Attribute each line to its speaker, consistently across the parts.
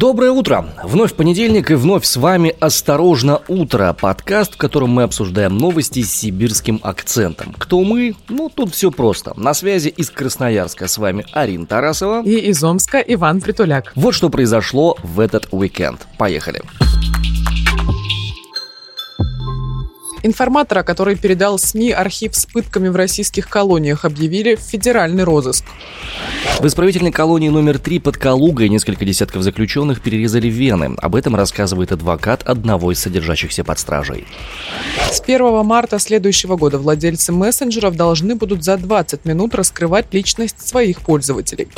Speaker 1: Доброе утро! Вновь понедельник и вновь с вами «Осторожно, утро» подкаст, в котором мы обсуждаем новости с сибирским акцентом. Кто мы? Ну, тут все просто. На связи из Красноярска с вами Арина Тарасова.
Speaker 2: И из Омска Иван Притуляк.
Speaker 1: Вот что произошло в этот уикенд. Поехали!
Speaker 2: Информатора, который передал СМИ архив с пытками в российских колониях, объявили в федеральный розыск.
Speaker 1: В исправительной колонии номер 3 под Калугой несколько десятков заключенных перерезали вены. Об этом рассказывает адвокат одного из содержащихся под стражей.
Speaker 2: С 1 марта следующего года владельцы мессенджеров должны будут за 20 минут раскрывать личность своих пользователей.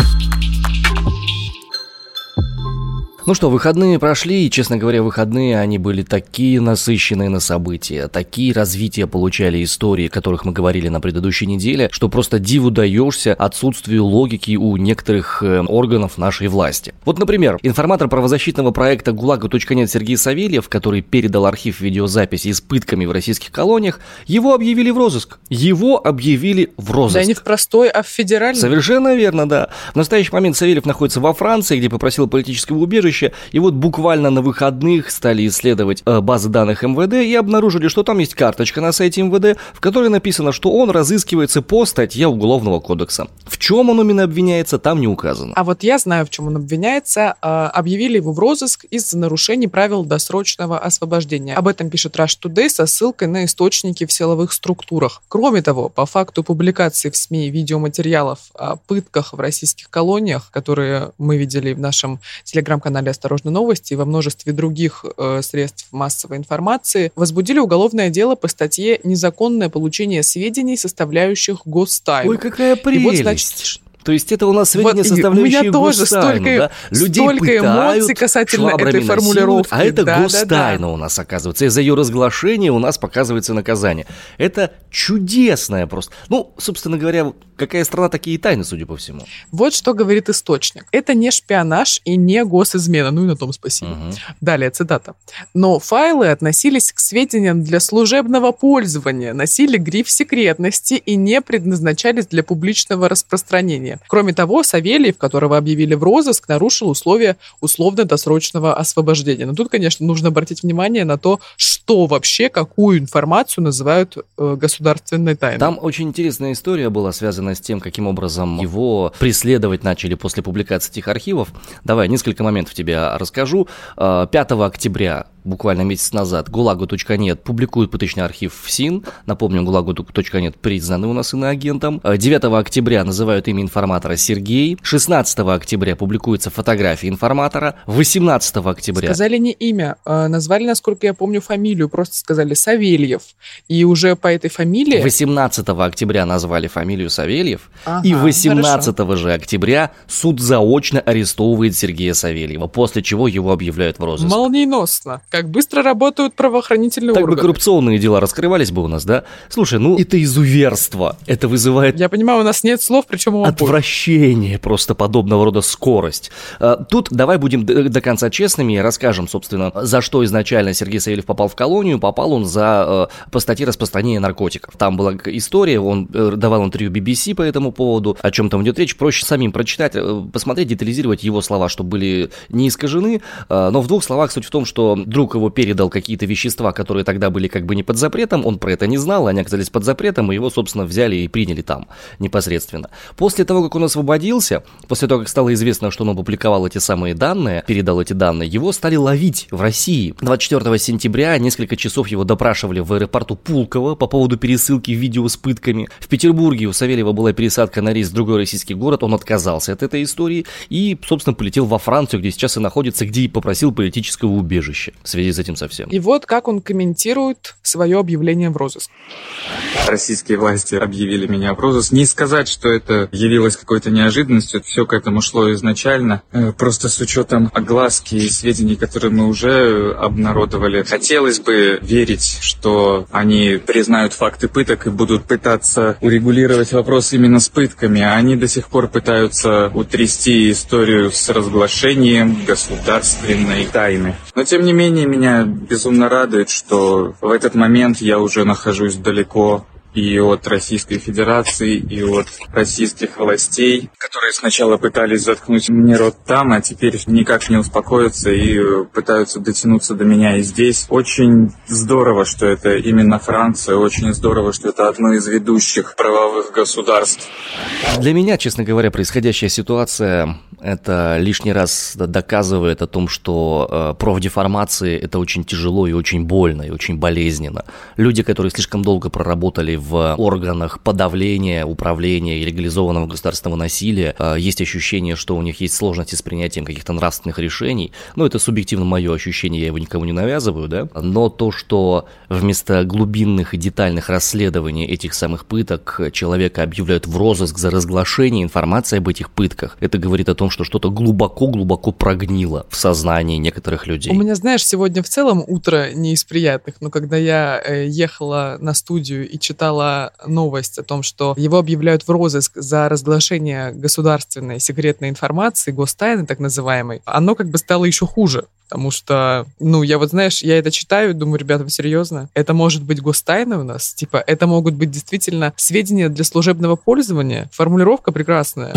Speaker 1: Ну что, выходные прошли, и, честно говоря, выходные, они были такие насыщенные на события, такие развития получали истории, о которых мы говорили на предыдущей неделе, что просто диву даешься отсутствию логики у некоторых э, органов нашей власти. Вот, например, информатор правозащитного проекта «ГУЛАГу.нет» Сергей Савельев, который передал архив видеозаписи с пытками в российских колониях, его объявили в розыск. Его объявили в розыск.
Speaker 2: Да не в простой, а в федеральный.
Speaker 1: Совершенно верно, да. В настоящий момент Савельев находится во Франции, где попросил политического убежища, убежище. И вот буквально на выходных стали исследовать э, базы данных МВД и обнаружили, что там есть карточка на сайте МВД, в которой написано, что он разыскивается по статье Уголовного кодекса. В чем он именно обвиняется, там не указано.
Speaker 2: А вот я знаю, в чем он обвиняется. Э, объявили его в розыск из-за нарушений правил досрочного освобождения. Об этом пишет Rush Today со ссылкой на источники в силовых структурах. Кроме того, по факту публикации в СМИ видеоматериалов о пытках в российских колониях, которые мы видели в нашем телеграм-канале «Осторожно, новости» и во множестве других э, средств массовой информации возбудили уголовное дело по статье «Незаконное получение сведений, составляющих гостайну».
Speaker 1: Ой, какая прелесть! И вот, значит, то есть это у нас сведения, вот, составляющие у меня тоже столько, да?
Speaker 2: Людей столько пытают, эмоций касательно этой формулировки.
Speaker 1: А это да, гостайна да, да. у нас оказывается. И за ее разглашение у нас показывается наказание. Это чудесное просто. Ну, собственно говоря, какая страна, такие тайны, судя по всему.
Speaker 2: Вот что говорит источник. Это не шпионаж и не госизмена. Ну и на том спасибо. Угу. Далее цитата. Но файлы относились к сведениям для служебного пользования, носили гриф секретности и не предназначались для публичного распространения наказания. Кроме того, Савельев, которого объявили в розыск, нарушил условия условно-досрочного освобождения. Но тут, конечно, нужно обратить внимание на то, что вообще, какую информацию называют э, государственной тайной.
Speaker 1: Там очень интересная история была связана с тем, каким образом его преследовать начали после публикации этих архивов. Давай несколько моментов тебе расскажу. 5 э, октября буквально месяц назад ГУЛАГу.нет публикует пыточный архив в СИН. Напомню, ГУЛАГу.нет признаны у нас иноагентом. 9 э, октября называют имя информатора Сергей. 16 октября публикуется фотография информатора. 18 октября...
Speaker 2: Сказали не имя, а назвали, насколько я помню, фамилию. Просто сказали Савельев. И уже по этой фамилии...
Speaker 1: 18 октября назвали фамилию Савельев. Ага, и 18 хорошо. же октября суд заочно арестовывает Сергея Савельева, после чего его объявляют в розыск.
Speaker 2: Молниеносно. Как быстро работают правоохранительные
Speaker 1: так
Speaker 2: органы.
Speaker 1: Так бы коррупционные дела раскрывались бы у нас, да? Слушай, ну это изуверство. Это вызывает...
Speaker 2: Я понимаю, у нас нет слов, причем
Speaker 1: Отвращение просто подобного рода скорость. А, тут давай будем до конца честными и расскажем, собственно, за что изначально Сергей Савельев попал в колонию. Попал он за э, по статье распространения наркотиков. Там была история, он э, давал интервью BBC по этому поводу, о чем там идет речь. Проще самим прочитать, э, посмотреть, детализировать его слова, чтобы были не искажены. Но в двух словах суть в том, что друг его передал какие-то вещества, которые тогда были как бы не под запретом, он про это не знал, они оказались под запретом, и его, собственно, взяли и приняли там непосредственно. После того, как он освободился, после того, как стало известно, что он опубликовал эти самые данные, передал эти данные, его стали ловить в России. 24 сентября несколько часов его допрашивали в аэропорту Пулково по поводу пересылки видео с пытками. В Петербурге у Савельева была пересадка на рейс в другой российский город, он отказался от этой истории и, собственно, полетел во Францию, где сейчас и находится, где и попросил политического убежища связи с этим совсем.
Speaker 2: И вот как он комментирует свое объявление в розыск.
Speaker 3: Российские власти объявили меня в розыск. Не сказать, что это явилось какой-то неожиданностью. Все к этому шло изначально. Э, просто с учетом огласки и сведений, которые мы уже обнародовали. Хотелось бы верить, что они признают факты пыток и будут пытаться урегулировать вопрос именно с пытками. А они до сих пор пытаются утрясти историю с разглашением государственной тайны. Но тем не менее меня безумно радует, что в этот момент я уже нахожусь далеко и от Российской Федерации, и от российских властей, которые сначала пытались заткнуть мне рот там, а теперь никак не успокоятся и пытаются дотянуться до меня и здесь. Очень здорово, что это именно Франция, очень здорово, что это одно из ведущих правовых государств.
Speaker 1: Для меня, честно говоря, происходящая ситуация это лишний раз доказывает о том, что э, профдеформации это очень тяжело и очень больно, и очень болезненно. Люди, которые слишком долго проработали в органах подавления, управления и легализованного государственного насилия, э, есть ощущение, что у них есть сложности с принятием каких-то нравственных решений. Ну, это субъективно мое ощущение, я его никому не навязываю, да. Но то, что вместо глубинных и детальных расследований этих самых пыток человека объявляют в розыск за разглашение информации об этих пытках, это говорит о том, что что-то глубоко-глубоко прогнило в сознании некоторых людей.
Speaker 2: У меня, знаешь, сегодня в целом утро не из приятных, но когда я э, ехала на студию и читала новость о том, что его объявляют в розыск за разглашение государственной секретной информации, гостайны так называемой, оно как бы стало еще хуже. Потому что, ну, я вот, знаешь, я это читаю, думаю, ребята, вы серьезно? Это может быть гостайна у нас? Типа, это могут быть действительно сведения для служебного пользования? Формулировка прекрасная.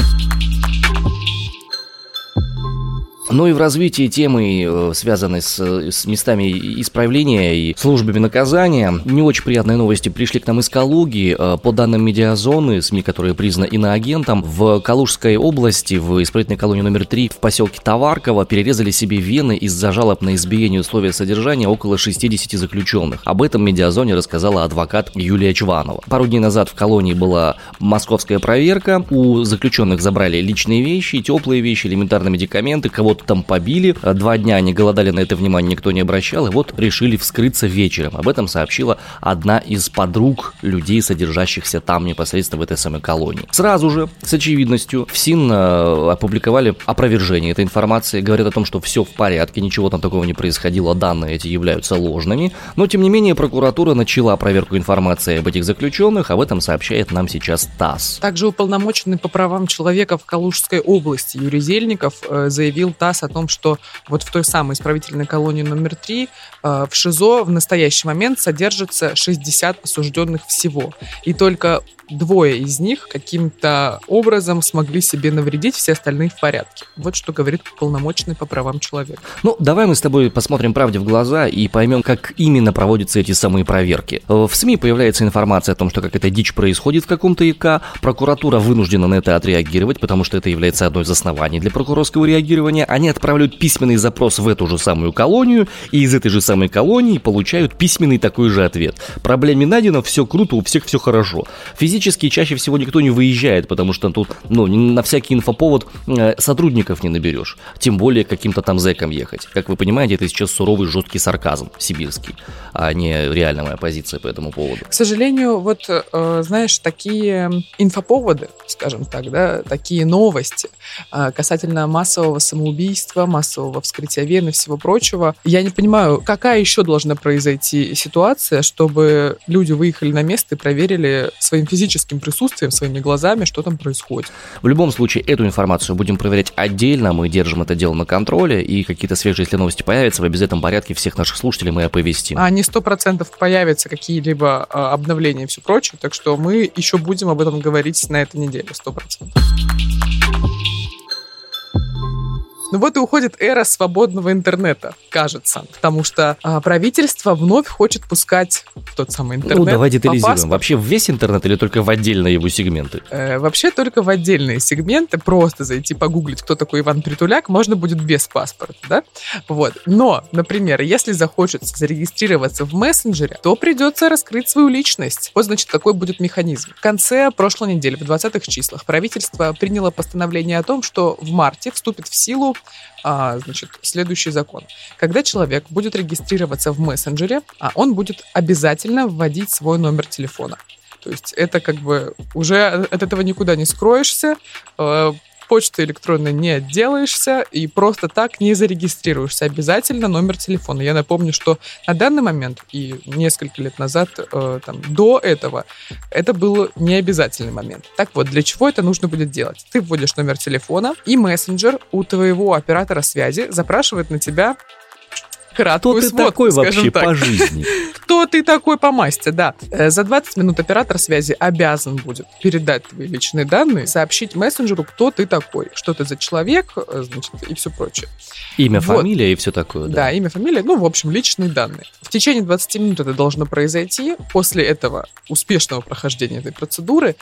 Speaker 1: Ну и в развитии темы, э, связанной с, с местами исправления и службами наказания, не очень приятные новости пришли к нам из Калуги. Э, по данным медиазоны, СМИ, которые признаны иноагентом, в Калужской области, в исправительной колонии номер 3, в поселке Товарково, перерезали себе вены из-за жалоб на избиение условия содержания около 60 заключенных. Об этом медиазоне рассказала адвокат Юлия Чванова. Пару дней назад в колонии была московская проверка. У заключенных забрали личные вещи, теплые вещи, элементарные медикаменты, кого кого-то там побили. Два дня они голодали, на это внимание никто не обращал. И вот решили вскрыться вечером. Об этом сообщила одна из подруг людей, содержащихся там непосредственно в этой самой колонии. Сразу же, с очевидностью, в СИН э, опубликовали опровержение этой информации. Говорят о том, что все в порядке, ничего там такого не происходило, данные эти являются ложными. Но, тем не менее, прокуратура начала проверку информации об этих заключенных. Об этом сообщает нам сейчас ТАСС.
Speaker 2: Также уполномоченный по правам человека в Калужской области Юрий Зельников э, заявил ТАСС о том, что вот в той самой исправительной колонии номер 3 э, в ШИЗО в настоящий момент содержится 60 осужденных всего. И только двое из них каким-то образом смогли себе навредить, все остальные в порядке. Вот что говорит полномочный по правам человека.
Speaker 1: Ну, давай мы с тобой посмотрим правде в глаза и поймем, как именно проводятся эти самые проверки. В СМИ появляется информация о том, что какая-то дичь происходит в каком-то ИК, прокуратура вынуждена на это отреагировать, потому что это является одной из оснований для прокурорского реагирования. Они отправляют письменный запрос в эту же самую колонию, и из этой же самой колонии получают письменный такой же ответ. Проблеме найдено, все круто, у всех все хорошо. Физи физически чаще всего никто не выезжает, потому что тут, ну, на всякий инфоповод э, сотрудников не наберешь. Тем более каким-то там зэком ехать. Как вы понимаете, это сейчас суровый жесткий сарказм сибирский, а не реальная моя позиция по этому поводу.
Speaker 2: К сожалению, вот, э, знаешь, такие инфоповоды, скажем так, да, такие новости э, касательно массового самоубийства, массового вскрытия вен и всего прочего, я не понимаю, какая еще должна произойти ситуация, чтобы люди выехали на место и проверили своим физическим физическим присутствием, своими глазами, что там происходит.
Speaker 1: В любом случае, эту информацию будем проверять отдельно, мы держим это дело на контроле, и какие-то свежие, если новости появятся, в обязательном порядке всех наших слушателей мы оповестим.
Speaker 2: А не сто процентов появятся какие-либо а, обновления и все прочее, так что мы еще будем об этом говорить на этой неделе, сто процентов. Ну вот и уходит эра свободного интернета, кажется, потому что а, правительство вновь хочет пускать тот самый интернет. Ну
Speaker 1: давай детализируем. Вообще весь интернет или только в отдельные его сегменты?
Speaker 2: Э, вообще только в отдельные сегменты. Просто зайти погуглить, кто такой Иван Притуляк, можно будет без паспорта, да? Вот. Но, например, если захочется зарегистрироваться в мессенджере, то придется раскрыть свою личность. Вот, значит, какой будет механизм. В конце прошлой недели, в 20-х числах, правительство приняло постановление о том, что в марте вступит в силу а, значит, следующий закон. Когда человек будет регистрироваться в мессенджере, а он будет обязательно вводить свой номер телефона. То есть это как бы уже от этого никуда не скроешься. Почты электронной не отделаешься и просто так не зарегистрируешься. Обязательно номер телефона. Я напомню, что на данный момент и несколько лет назад, э, там, до этого, это был необязательный момент. Так вот, для чего это нужно будет делать? Ты вводишь номер телефона, и мессенджер у твоего оператора связи запрашивает на тебя краткую
Speaker 1: Кто ты
Speaker 2: сводку,
Speaker 1: такой вообще
Speaker 2: так.
Speaker 1: по жизни?
Speaker 2: Кто ты такой по масти, да. Э, За 20 минут оператор связи обязан будет передать твои личные данные, сообщить мессенджеру, кто ты такой, что ты за человек, э, значит, и все прочее.
Speaker 1: Имя,
Speaker 2: Вот.
Speaker 1: фамилия и все такое,
Speaker 2: Да,
Speaker 1: да.
Speaker 2: имя, фамилия, ну, в общем, личные данные. В течение 20 минут это должно произойти. После этого успешного прохождения этой процедуры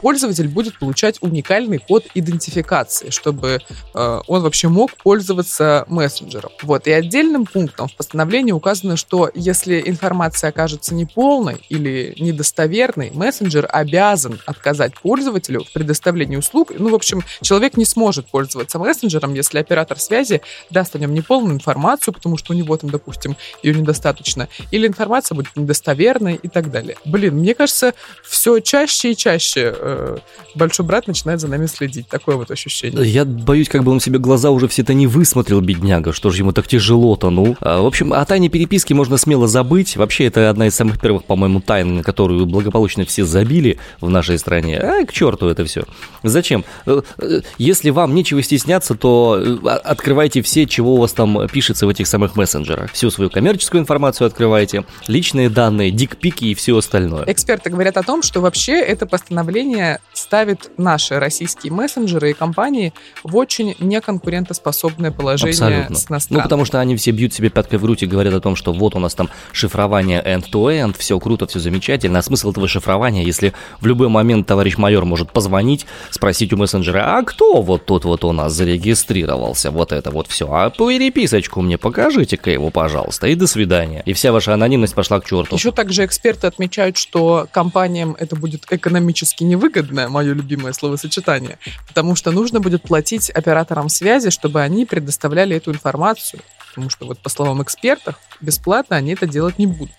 Speaker 2: пользователь будет получать уникальный код идентификации, чтобы э, он вообще мог пользоваться мессенджером. Вот. И отдельным пунктом в постановлении указано, что если информация окажется неполной или недостоверной, мессенджер обязан отказать пользователю в предоставлении услуг. Ну, в общем, человек не сможет пользоваться мессенджером, если оператор связи даст о нем неполную информацию, потому что у него там, допустим, ее недостаточно, или информация будет недостоверной и так далее. Блин, мне кажется, все чаще и чаще э, большой брат начинает за нами следить. Такое вот ощущение.
Speaker 1: Я боюсь, как бы он себе глаза уже все-то не высмотрел, бедняга, что же ему так тяжело-то, ну. А, в общем, о тайне переписки можно смело забыть. Вообще, это одна из самых первых, по-моему, тайн, на которую благополучно все забили в нашей стране. А, к черту это все. Зачем? Э, э, Если вам нечего стесняться, то э, открывайте все, чего у вас там пишется в этих самых мессенджерах. Всю свою коммерческую информацию открывайте, личные данные, дикпики и все остальное.
Speaker 2: Эксперты говорят о том, что вообще это постановление ставит наши российские мессенджеры и компании в очень неконкурентоспособное положение
Speaker 1: Абсолютно.
Speaker 2: с
Speaker 1: Ну,
Speaker 2: иностранными.
Speaker 1: потому что они все бьют себе пяткой в грудь и говорят о том, что вот у нас там шифрование end-to-end, все круто, все замечательно. А смысл этого шифрования, если в любой момент товарищ майор может позвонить, спросить у мессенджера, а кто вот тут вот у нас зарегистрировался, вот это вот все, а переписочку мне покажите-ка его, пожалуйста, и до свидания. И вся ваша анонимность пошла к черту.
Speaker 2: Еще также эксперты отмечают, что компаниям это будет экономически невыгодно, мое любимое словосочетание, потому что нужно будет платить операторам связи, чтобы они предоставляли эту информацию. Потому что вот по словам экспертов, бесплатно они это делать не будут.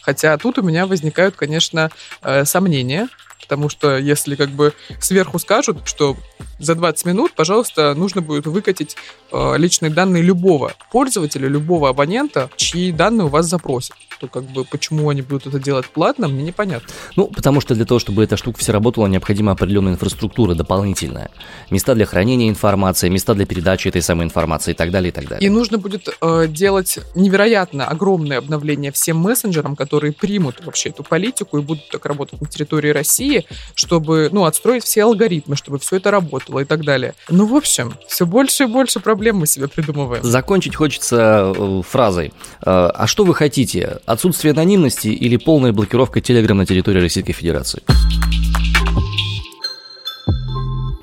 Speaker 2: Хотя тут у меня возникают, конечно, э, сомнения, потому что если как бы сверху скажут, что за 20 минут, пожалуйста, нужно будет выкатить э, личные данные любого пользователя, любого абонента, чьи данные у вас запросят, то как бы почему они будут это делать платно, мне непонятно.
Speaker 1: Ну, потому что для того, чтобы эта штука все работала, необходима определенная инфраструктура дополнительная. Места для хранения информации, места для передачи этой самой информации и так далее, и так далее.
Speaker 2: И нужно будет э, делать невероятно огромное обновление всем мессенджерам, которые примут вообще эту политику и будут так работать на территории России, чтобы, ну, отстроить все алгоритмы, чтобы все это работало и так далее. Ну, в общем, все больше и больше проблем мы себе придумываем.
Speaker 1: Закончить хочется э, фразой. Э, а что вы хотите? Отсутствие анонимности или полная блокировка Telegram на территории Российской Федерации?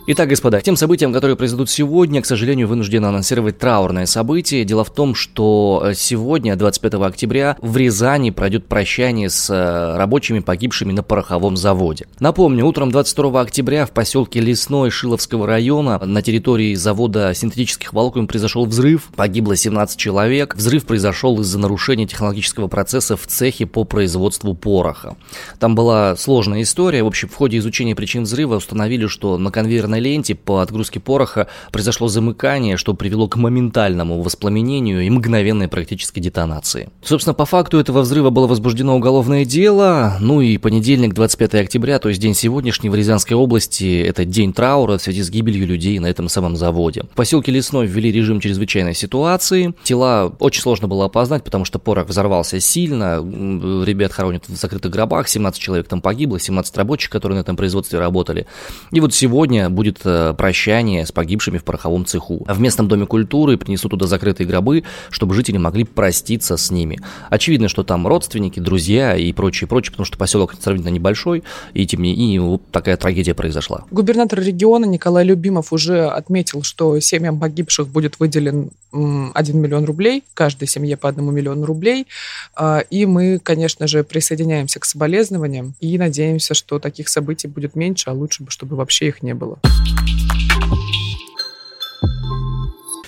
Speaker 1: Итак, господа, тем событиям, которые произойдут сегодня, к сожалению, вынуждены анонсировать траурное событие. Дело в том, что э, сегодня, 25 октября, в Рязани пройдет прощание с э, рабочими, погибшими на пороховом заводе. Напомню, утром 22 октября в поселке Лесной Шиловского района на территории завода синтетических волокон произошел взрыв, погибло 17 человек. Взрыв произошел из-за нарушения технологического процесса в цехе по производству пороха. Там была сложная история. В общем, в ходе изучения причин взрыва установили, что на конвейерной ленте по отгрузке пороха произошло замыкание, что привело к моментальному воспламенению и мгновенной практической детонации. Собственно, по факту этого взрыва было возбуждено уголовное дело. Ну и понедельник, 25 октября, то есть день сегодняшний в Рязанской области, это день траура в связи с гибелью людей на этом самом заводе. В поселке Лесной ввели режим чрезвычайной ситуации. Тела очень сложно было опознать, потому что порох взорвался сильно. Ребят хоронят в закрытых гробах. 17 человек там погибло, 17 рабочих, которые на этом производстве работали. И вот сегодня будет э, прощание с погибшими в пороховом цеху. В местном доме культуры принесут туда закрытые гробы, чтобы жители могли проститься с ними. Очевидно, что там родственники, друзья и прочее, прочее, потому что поселок сравнительно небольшой, и тем не и вот такая трагедия произошла.
Speaker 2: Губернатор региона Николай Любимов уже отметил, что семьям погибших будет выделен м, 1 миллион рублей, каждой семье по 1 миллиону рублей. А, И мы, конечно же, присоединяемся к соболезнованиям и надеемся, что таких событий будет меньше, а лучше бы, чтобы вообще их не было. Thank you.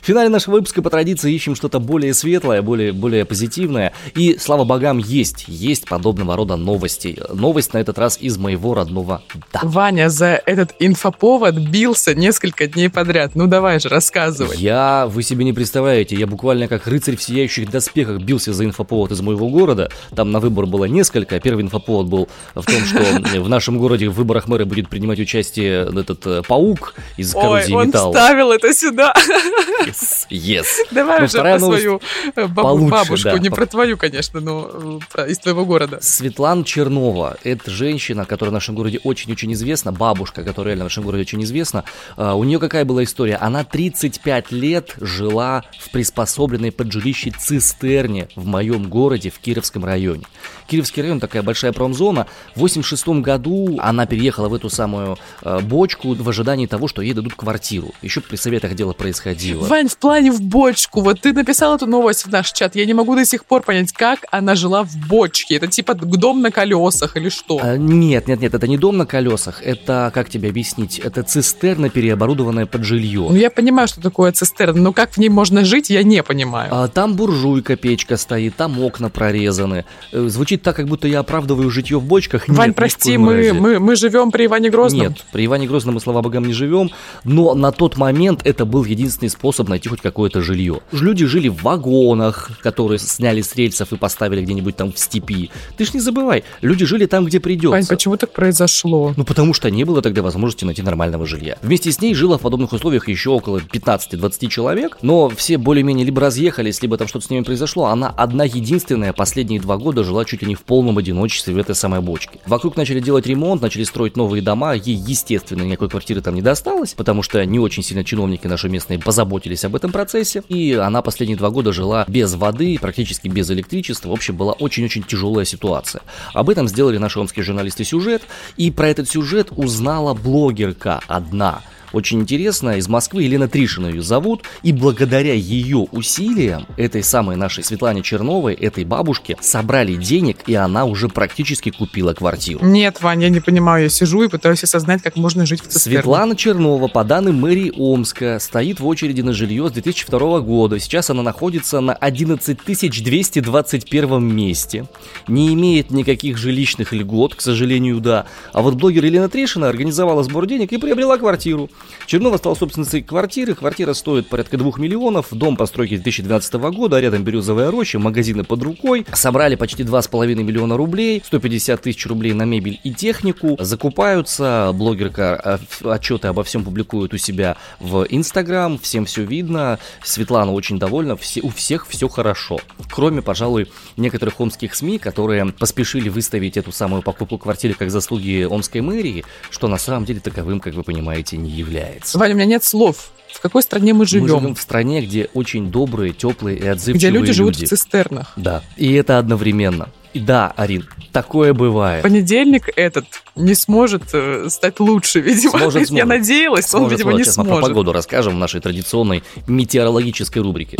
Speaker 1: В финале нашего выпуска по традиции ищем что-то более светлое, более, более позитивное. И, слава богам, есть, есть подобного рода новости. Новость на этот раз из моего родного «да».
Speaker 2: Ваня за этот инфоповод бился несколько дней подряд. Ну давай же, рассказывай.
Speaker 1: Я, вы себе не представляете, я буквально как рыцарь в сияющих доспехах бился за инфоповод из моего города. Там на выбор было несколько. Первый инфоповод был в том, что в нашем городе в выборах мэра будет принимать участие этот э, паук из
Speaker 2: Ой,
Speaker 1: коррозии
Speaker 2: он
Speaker 1: металла.
Speaker 2: вставил это сюда.
Speaker 1: Yes.
Speaker 2: Давай
Speaker 1: Но
Speaker 2: уже про
Speaker 1: новость
Speaker 2: свою э, бабу-
Speaker 1: получше,
Speaker 2: бабушку,
Speaker 1: да.
Speaker 2: не про твою, конечно, но э, про- из твоего города.
Speaker 1: Светлана Чернова. Это женщина, которая в нашем городе очень-очень известна, бабушка, которая реально в нашем городе очень известна. А, У нее какая была история? Она 35 лет жила в приспособленной под жилище цистерне в моем городе, в Кировском районе. Кировский район такая большая промзона. В 86 году она переехала в эту самую э, бочку в ожидании того, что ей дадут квартиру. Еще при советах дело происходило.
Speaker 2: В плане в бочку. Вот ты написал эту новость в наш чат. Я не могу до сих пор понять, как она жила в бочке. Это типа дом на колесах или что?
Speaker 1: А, Нет, нет, нет, это не дом на колесах, это, как тебе объяснить, это цистерна, переоборудованная под жилье.
Speaker 2: Ну, я понимаю, что такое цистерна, но как в ней можно жить, я не понимаю.
Speaker 1: А, Там буржуйка, печка стоит, там окна прорезаны. Э, Звучит так, как будто я оправдываю житье в бочках. Нет,
Speaker 2: Вань,
Speaker 1: в
Speaker 2: прости, мы,
Speaker 1: разе.
Speaker 2: мы, мы живем при Иване Грозном.
Speaker 1: Нет, при Иване Грозном мы, слава богам, не живем, но на тот момент это был единственный способ найти хоть какое-то жилье. Люди жили в вагонах, которые сняли с рельсов и поставили где-нибудь там в степи. Ты ж не забывай, люди жили там, где придется.
Speaker 2: Вань, почему так произошло?
Speaker 1: Ну, потому что не было тогда возможности найти нормального жилья. Вместе с ней жило в подобных условиях еще около 15-20 человек, но все более-менее либо разъехались, либо там что-то с ними произошло. Она одна единственная последние два года жила чуть ли не в полном одиночестве в этой самой бочке. Вокруг начали делать ремонт, начали строить новые дома, ей, естественно, никакой квартиры там не досталось, потому что не очень сильно чиновники наши местные позаботились об этом процессе, и она последние два года жила без воды, практически без электричества, в общем, была очень-очень тяжелая ситуация. Об этом сделали наши омские журналисты сюжет, и про этот сюжет узнала блогерка одна. Очень интересно, из Москвы Елена Тришина ее зовут, и благодаря ее усилиям, этой самой нашей Светлане Черновой, этой бабушке, собрали денег, и она уже практически купила квартиру.
Speaker 2: Нет, Вань, я не понимаю, я сижу и пытаюсь осознать, как можно жить в цистерне.
Speaker 1: Светлана Чернова, по данным мэрии Омска, стоит в очереди на жилье с 2002 года. Сейчас она находится на 11 221 месте. Не имеет никаких жилищных льгот, к сожалению, да. А вот блогер Елена Трешина организовала сбор денег и приобрела квартиру. Чернова стала собственницей квартиры. Квартира стоит порядка 2 миллионов. Дом постройки 2012 года. Рядом березовая роща, магазины под рукой. Собрали почти 2,5 миллиона рублей. 150 тысяч рублей на мебель и технику. Закупаются. Блогерка э, отчеты обо всем публикует у себя в Инстаграм. Всем все видно. Светлана очень довольна. Все, у всех все хорошо. Кроме, пожалуй, некоторых омских СМИ, которые поспешили выставить эту самую покупку квартиры как заслуги омской мэрии, что на самом деле таковым, как вы понимаете, не является.
Speaker 2: Ваня, у меня нет слов. В какой стране мы
Speaker 1: Мы
Speaker 2: живем?
Speaker 1: живем в стране, где очень добрые, теплые и отзывчивые
Speaker 2: где люди живут в цистернах.
Speaker 1: Да, и это одновременно. И да, Арин, такое бывает.
Speaker 2: Понедельник этот не сможет э, стать лучше, видимо.
Speaker 1: Сможет,
Speaker 2: Я
Speaker 1: сможет.
Speaker 2: надеялась, он,
Speaker 1: Сможет,
Speaker 2: видимо,
Speaker 1: сможет.
Speaker 2: не
Speaker 1: Сейчас мы про
Speaker 2: сможет.
Speaker 1: погоду расскажем в нашей традиционной метеорологической рубрике.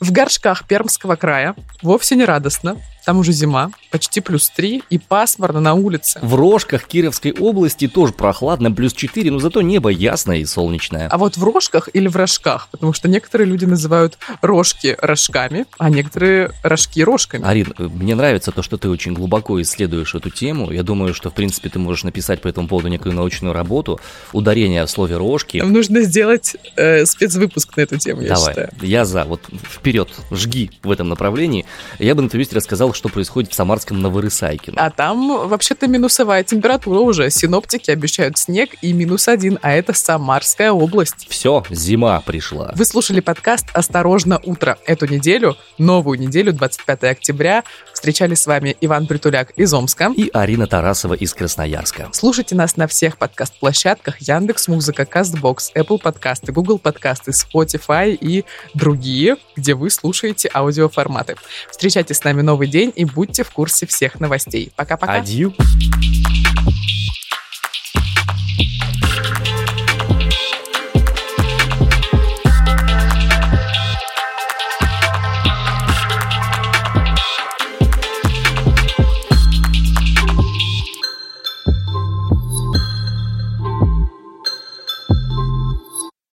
Speaker 2: В горшках Пермского края вовсе не радостно. Там уже зима, почти плюс 3 и пасмурно на улице.
Speaker 1: В Рожках Кировской области тоже прохладно, плюс 4, но зато небо ясное и солнечное.
Speaker 2: А вот в рожках или в рожках, потому что некоторые люди называют рожки рожками, а некоторые рожки рожками.
Speaker 1: Арин, э, мне нравится то, что ты очень глубоко исследуешь эту тему. Я думаю, что, в принципе, ты можешь написать по этому поводу некую научную работу. Ударение в слове «рожки».
Speaker 2: Нам нужно сделать э, спецвыпуск на эту тему, я
Speaker 1: Давай,
Speaker 2: считаю.
Speaker 1: я за. Вот вперед, жги в этом направлении. Я бы на месте рассказал, что происходит в самарском Новорысайкино.
Speaker 2: А там вообще-то минусовая температура уже. Синоптики обещают снег и минус один, а это Самарская область.
Speaker 1: Все, зима пришла.
Speaker 2: Вы слушали подкаст «Осторожно, утро». Эту неделю, новую неделю, 25 октября, встречали с вами Иван Притуляк из Омска.
Speaker 1: И Арина Тарасова из Красноярска.
Speaker 2: Слушайте нас на всех подкаст-площадках Яндекс Музыка, Castbox, Apple подкасты, Google подкасты, Spotify и другие, где вы слушаете аудиоформаты. Встречайте с нами новый день и будьте в курсе всех новостей. Пока-пока.
Speaker 1: Адью.